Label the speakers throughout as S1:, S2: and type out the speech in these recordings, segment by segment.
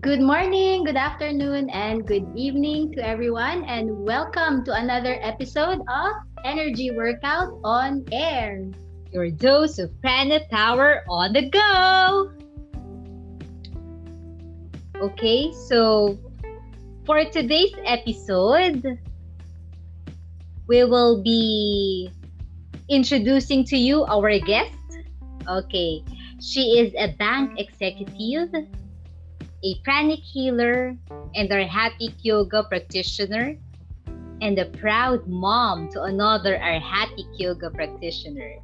S1: Good morning, good afternoon, and good evening to everyone, and welcome to another episode of Energy Workout on Air.
S2: Your dose of prana power on the go. Okay, so for today's episode, we will be introducing to you our guest. Okay, she is a bank executive a pranic healer, and Arhatic Yoga practitioner, and a proud mom to another Arhatic Yoga practitioner.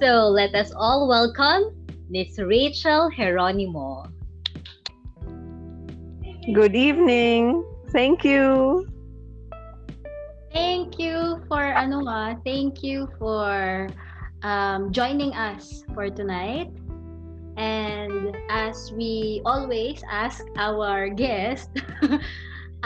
S2: So let us all welcome Miss Rachel Geronimo.
S3: Good evening. Thank you.
S1: Thank you for ano nga, thank you for um, joining us for tonight. And as we always ask our guest,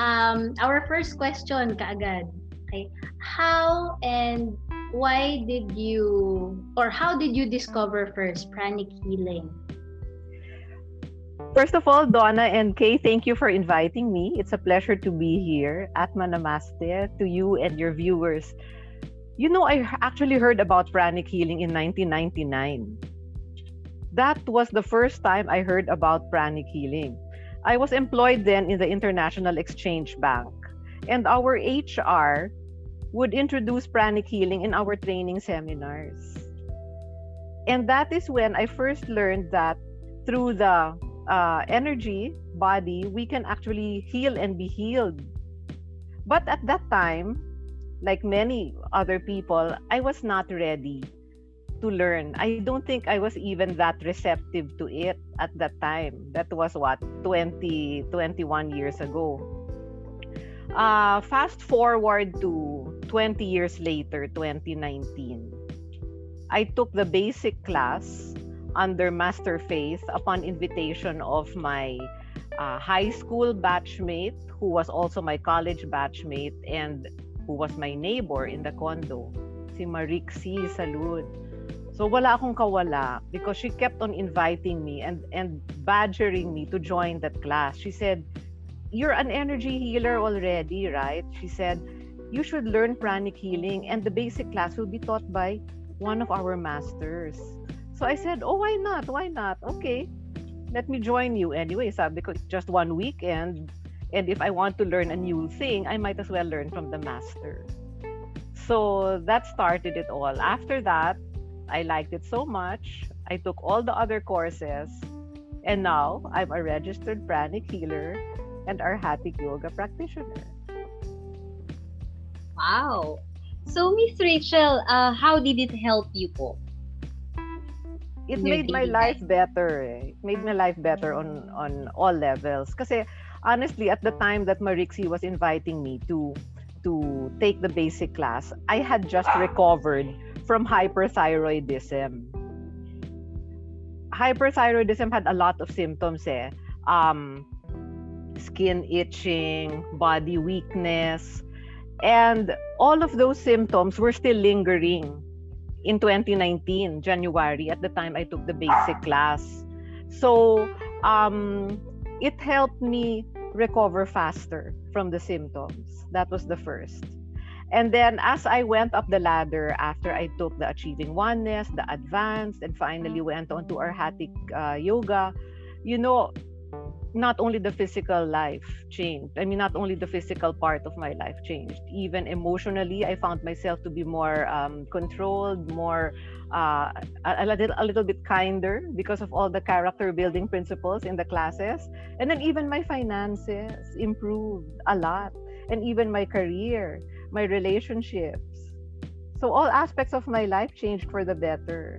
S1: um, our first question kaagad, okay, how and why did you, or how did you discover first pranic healing?
S3: First of all, Donna and Kay, thank you for inviting me. It's a pleasure to be here. Atma Namaste to you and your viewers. You know, I actually heard about pranic healing in 1999 that was the first time I heard about pranic healing. I was employed then in the International Exchange Bank, and our HR would introduce pranic healing in our training seminars. And that is when I first learned that through the uh, energy body, we can actually heal and be healed. But at that time, like many other people, I was not ready to learn. I don't think I was even that receptive to it at that time. That was what 20 21 years ago. Uh, fast forward to 20 years later, 2019. I took the basic class under Master Faith upon invitation of my uh, high school batchmate, who was also my college batchmate and who was my neighbor in the condo, si Marixie Salud. So wala akong kawala because she kept on inviting me and and badgering me to join that class. She said, "You're an energy healer already, right?" She said, "You should learn pranic healing and the basic class will be taught by one of our masters." So I said, "Oh, why not? Why not? Okay. Let me join you anyway." Sabi ko, just one weekend and if I want to learn a new thing, I might as well learn from the master. So that started it all. After that, I liked it so much. I took all the other courses, and now I'm a registered pranic healer and Arhatic yoga practitioner.
S2: Wow. So, Miss Rachel, uh, how did it help you po?
S3: It made my life better. Eh. It made my life better on on all levels. Kasi honestly, at the time that Marixie was inviting me to to take the basic class, I had just recovered from hyperthyroidism. Hyperthyroidism had a lot of symptoms eh. Um, skin itching, body weakness, and all of those symptoms were still lingering in 2019, January, at the time I took the basic class. So um, it helped me recover faster from the symptoms. That was the first. And then as I went up the ladder after I took the Achieving Oneness, the Advanced, and finally went on to Arhatic uh, Yoga, you know, not only the physical life changed. I mean, not only the physical part of my life changed. Even emotionally, I found myself to be more um, controlled, more uh, a, a, little, a little bit kinder because of all the character building principles in the classes. And then even my finances improved a lot, and even my career my relationships. So all aspects of my life changed for the better.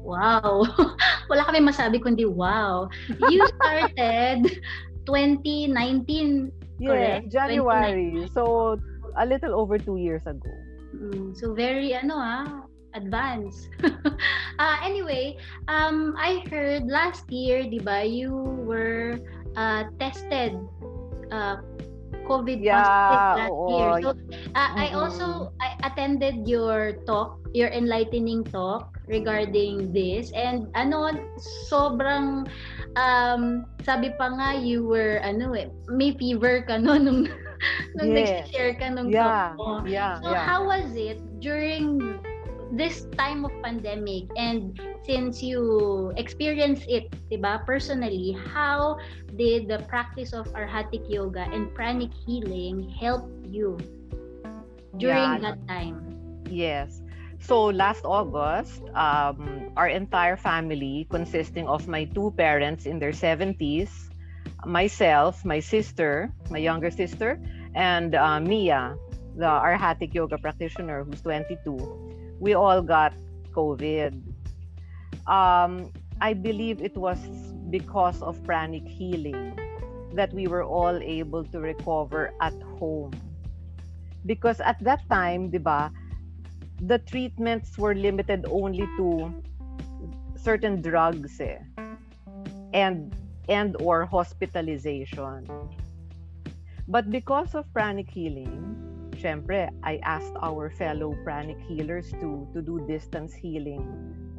S1: Wow. Wala kami masabi kundi wow. You started 2019,
S3: yeah,
S1: correct?
S3: January. 2019. So a little over two years ago.
S1: Mm, so very ano ah, advanced. uh, anyway, um, I heard last year, di ba, you were uh, tested uh, COVID
S3: yeah,
S1: positive last oo. year. So, uh, mm-hmm. I also I attended your talk, your enlightening talk regarding this. And ano, sobrang um, sabi pa nga, you were, ano eh, may fever ka no, nung, nung
S3: Yes.
S1: nag-share ka nung
S3: Yeah,
S1: talk mo.
S3: yeah,
S1: So,
S3: yeah.
S1: how was it during this time of pandemic and since you experienced it, 'di ba, personally, how did the practice of Arhatic yoga and pranic healing help you during
S3: Yeah.
S1: that time?
S3: Yes. So last August, um, our entire family, consisting of my two parents in their 70s, myself, my sister, my younger sister, and uh, Mia, the Arhatic yoga practitioner who's 22, we all got COVID. Um, I believe it was because of pranic healing that we were all able to recover at home. Because at that time, di ba, the treatments were limited only to certain drugs eh, and and or hospitalization. But because of pranic healing, syempre, I asked our fellow pranic healers to to do distance healing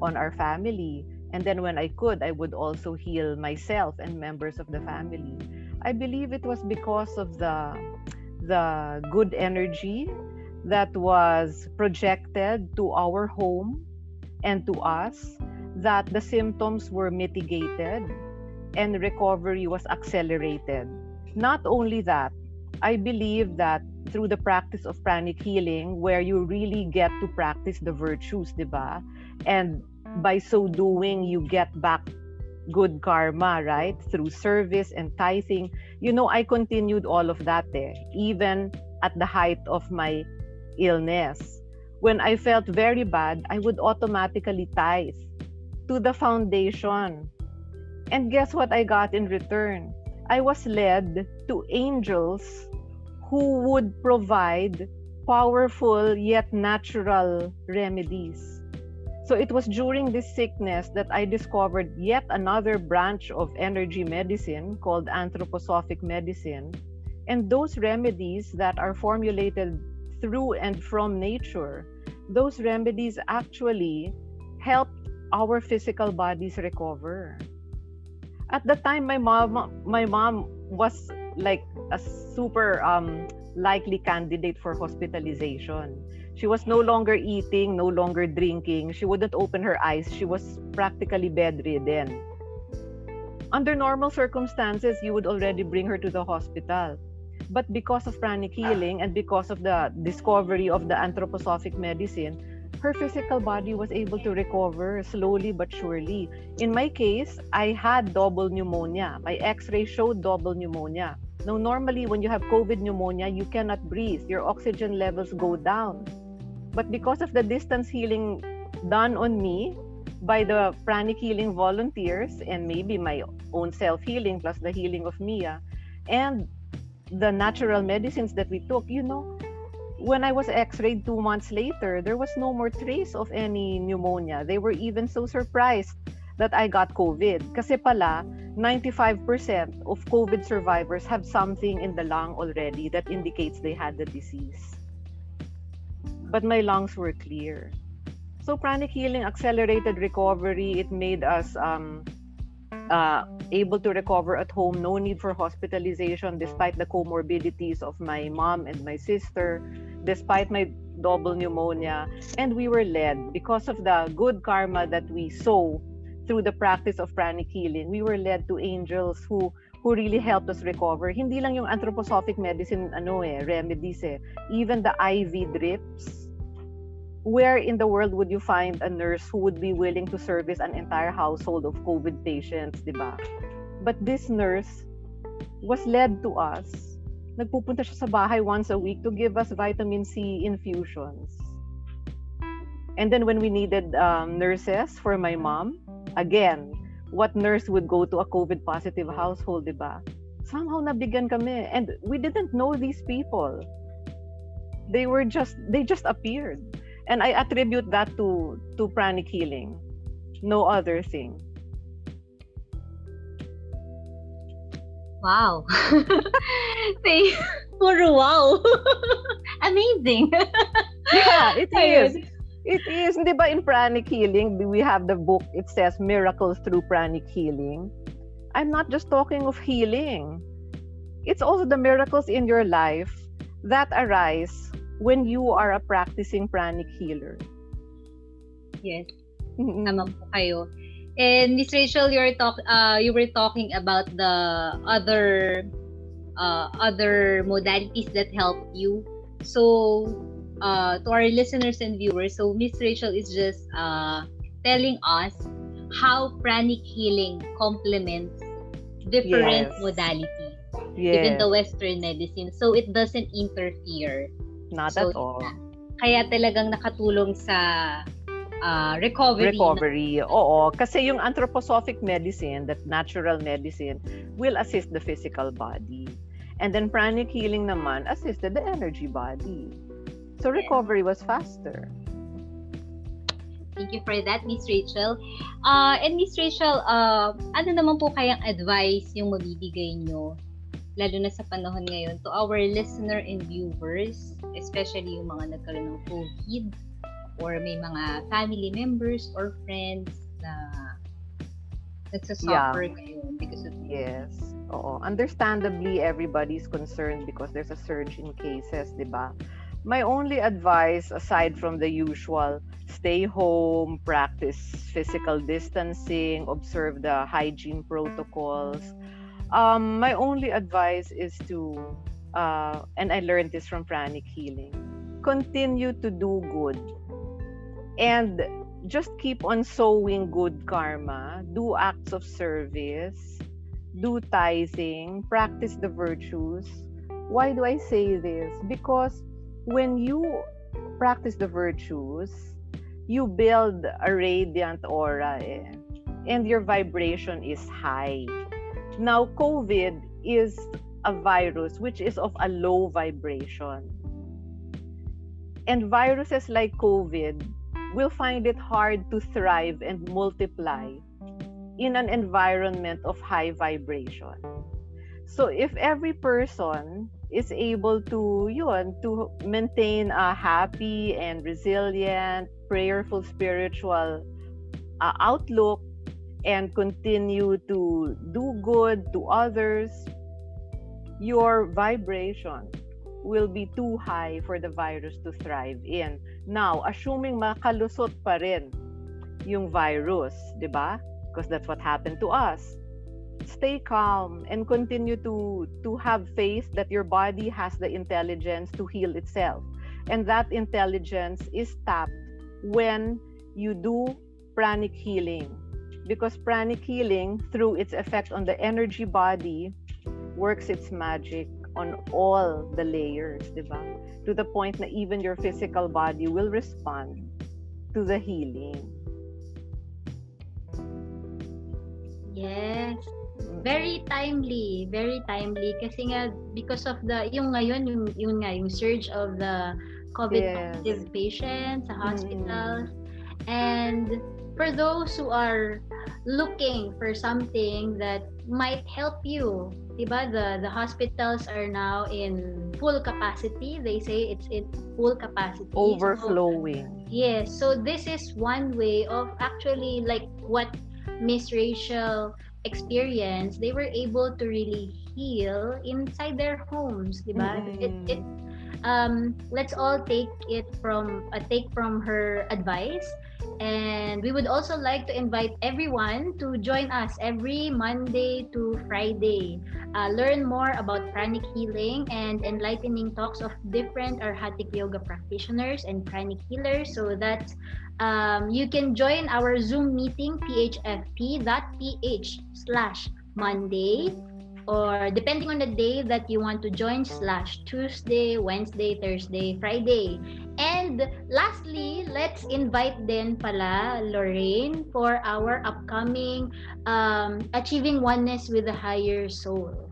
S3: on our family. And then when I could, I would also heal myself and members of the family. I believe it was because of the the good energy that was projected to our home and to us that the symptoms were mitigated and recovery was accelerated. Not only that, I believe that through the practice of pranic healing, where you really get to practice the virtues, diba? And by so doing, you get back good karma, right? Through service and tithing. You know, I continued all of that there, even at the height of my illness. When I felt very bad, I would automatically tithe to the foundation. And guess what I got in return? I was led to angels who would provide powerful yet natural remedies. So it was during this sickness that I discovered yet another branch of energy medicine called anthroposophic medicine. And those remedies that are formulated through and from nature, those remedies actually help our physical bodies recover. At the time my mom my mom was like a super um likely candidate for hospitalization. She was no longer eating, no longer drinking. She wouldn't open her eyes. She was practically bedridden. Under normal circumstances, you would already bring her to the hospital. But because of pranic healing and because of the discovery of the anthroposophic medicine, her physical body was able to recover slowly but surely. In my case, I had double pneumonia. My x ray showed double pneumonia. Now, normally, when you have COVID pneumonia, you cannot breathe. Your oxygen levels go down. But because of the distance healing done on me by the pranic healing volunteers and maybe my own self healing plus the healing of Mia and the natural medicines that we took, you know, when I was x rayed two months later, there was no more trace of any pneumonia. They were even so surprised that I got COVID. Kasi pala, 95% of COVID survivors have something in the lung already that indicates they had the disease. But my lungs were clear. So pranic healing accelerated recovery. It made us um, uh, able to recover at home. No need for hospitalization despite the comorbidities of my mom and my sister, despite my double pneumonia. And we were led because of the good karma that we sow through the practice of pranic healing. We were led to angels who who really helped us recover. Hindi lang yung anthroposophic medicine ano eh, remedies eh. Even the IV drips. Where in the world would you find a nurse who would be willing to service an entire household of COVID patients, di ba? But this nurse was led to us. Nagpupunta siya sa bahay once a week to give us vitamin C infusions. And then when we needed um, nurses for my mom, again, what nurse would go to a COVID positive household, di ba? Somehow nabigyan kami. And we didn't know these people. They were just, they just appeared. And I attribute that to, to pranic healing. No other thing.
S2: Wow. Thank Puro wow. Amazing.
S3: Yeah, it is. It is. Di ba in pranic healing, we have the book, it says Miracles Through Pranic Healing. I'm not just talking of healing. It's also the miracles in your life that arise when you are a practicing pranic healer.
S2: Yes. Tama po kayo. And Miss Rachel, you're talk uh, you were talking about the other uh, other modalities that help you. So uh, to our listeners and viewers, so Miss Rachel is just uh, telling us how pranic healing complements different
S3: Yes.
S2: modalities,
S3: Yes.
S2: even the Western medicine. So it doesn't interfere.
S3: Not
S2: So,
S3: at all.
S2: Kaya talagang nakatulong sa uh, recovery.
S3: Recovery. Oo. Kasi yung anthroposophic medicine, that natural medicine, will assist the physical body. And then pranic healing naman assisted the energy body. So recovery was faster.
S2: Thank you for that, Miss Rachel. Uh, and Miss Rachel, uh, ano naman po kayang advice yung mabibigay nyo, lalo na sa panahon ngayon, to our listener and viewers, especially yung mga nagkaroon ng COVID, or may mga family members or friends na nagsasuffer ngayon because of
S3: Yes. Oo. Understandably, everybody's concerned because there's a surge in cases, di ba? My only advice, aside from the usual, stay home, practice physical distancing, observe the hygiene protocols. Um, my only advice is to, uh, and I learned this from pranic healing, continue to do good. And just keep on sowing good karma, do acts of service, do tithing, practice the virtues. Why do I say this? Because when you practice the virtues, you build a radiant aura eh, and your vibration is high. Now, COVID is a virus which is of a low vibration. And viruses like COVID will find it hard to thrive and multiply in an environment of high vibration. So if every person is able to yun, to maintain a happy and resilient, prayerful spiritual uh, outlook and continue to do good to others, your vibration will be too high for the virus to thrive in. Now, assuming makalusot pa rin yung virus, di ba? Because that's what happened to us. Stay calm and continue to to have faith that your body has the intelligence to heal itself. And that intelligence is tapped when you do pranic healing. Because pranic healing, through its effect on the energy body, works its magic on all the layers, di ba? To the point that even your physical body will respond to the healing.
S1: Yes. Very timely, very timely kasi nga because of the yung ngayon yung yung nga yung surge of the COVID
S3: Yes.
S1: patients sa
S3: Mm.
S1: hospitals and for those who are looking for something that might help you, 'di ba? The the hospitals are now in full capacity. They say it's in full capacity. So,
S3: Overflowing.
S1: Yes, so this is one way of actually like what Miss Rachel experienced. They were able to really heal inside their homes, di ba? It,
S3: Mm-mm.
S1: it, um, let's all take it from uh, take from her advice. And we would also like to invite everyone to join us every Monday to Friday. Uh, learn more about pranic healing and enlightening talks of different Arhatic yoga practitioners and pranic healers so that um, you can join our Zoom meeting, phfp.ph slash Monday, or depending on the day that you want to join, slash Tuesday, Wednesday, Thursday, Friday. And lastly, let's invite then pala Lorraine for our upcoming um, Achieving Oneness with the Higher Soul.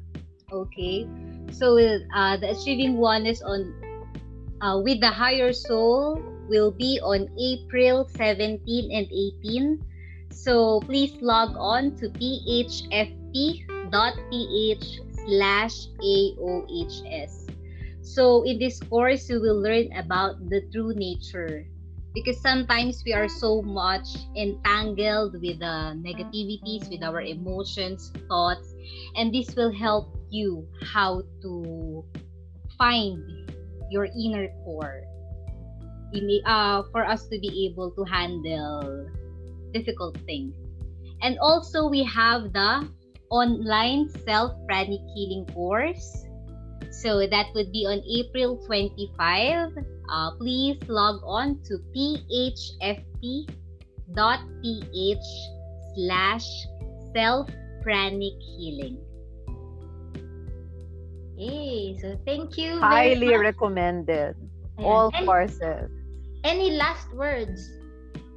S2: Okay. So uh, the achieving oneness on uh, with the higher soul will be on April 17 and 18. So please log on to slash AOHS. So in this course, you will learn about the true nature. Because sometimes we are so much entangled with the negativities with our emotions thoughts and this will help you how to find your inner core. In uh, for us to be able to handle difficult things. And also we have the online self pranic healing course so that would be on april 25 uh, please log on to phfp.ph slash self-pranic healing.
S1: Hey, so thank you.
S3: Highly recommended. Ayan. All and courses.
S1: Any last words?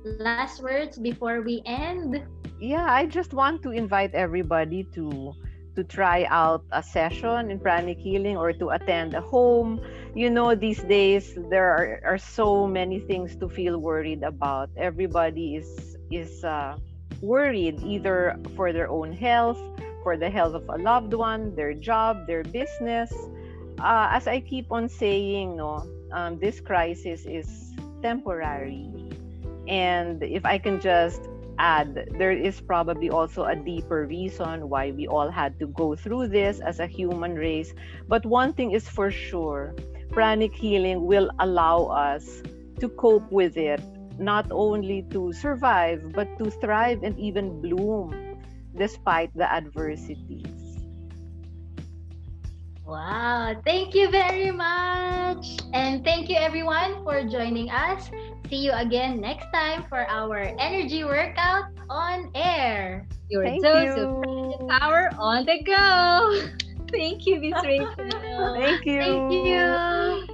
S1: Last words before we end?
S3: Yeah, I just want to invite everybody to to try out a session in pranic healing or to attend a home. You know, these days there are, are so many things to feel worried about. Everybody is is uh, worried either for their own health, for the health of a loved one, their job, their business. Uh, as I keep on saying, no, um, this crisis is temporary. And if I can just add, there is probably also a deeper reason why we all had to go through this as a human race. But one thing is for sure pranic healing will allow us to cope with it, not only to survive, but to thrive and even bloom despite the adversities.
S1: Wow, thank you very much. And thank you everyone for joining us. See you again next time for our energy workout on air.
S2: Your thank dose you. of power on the go. Thank you, Miss Rachel.
S3: thank you.
S1: Thank you.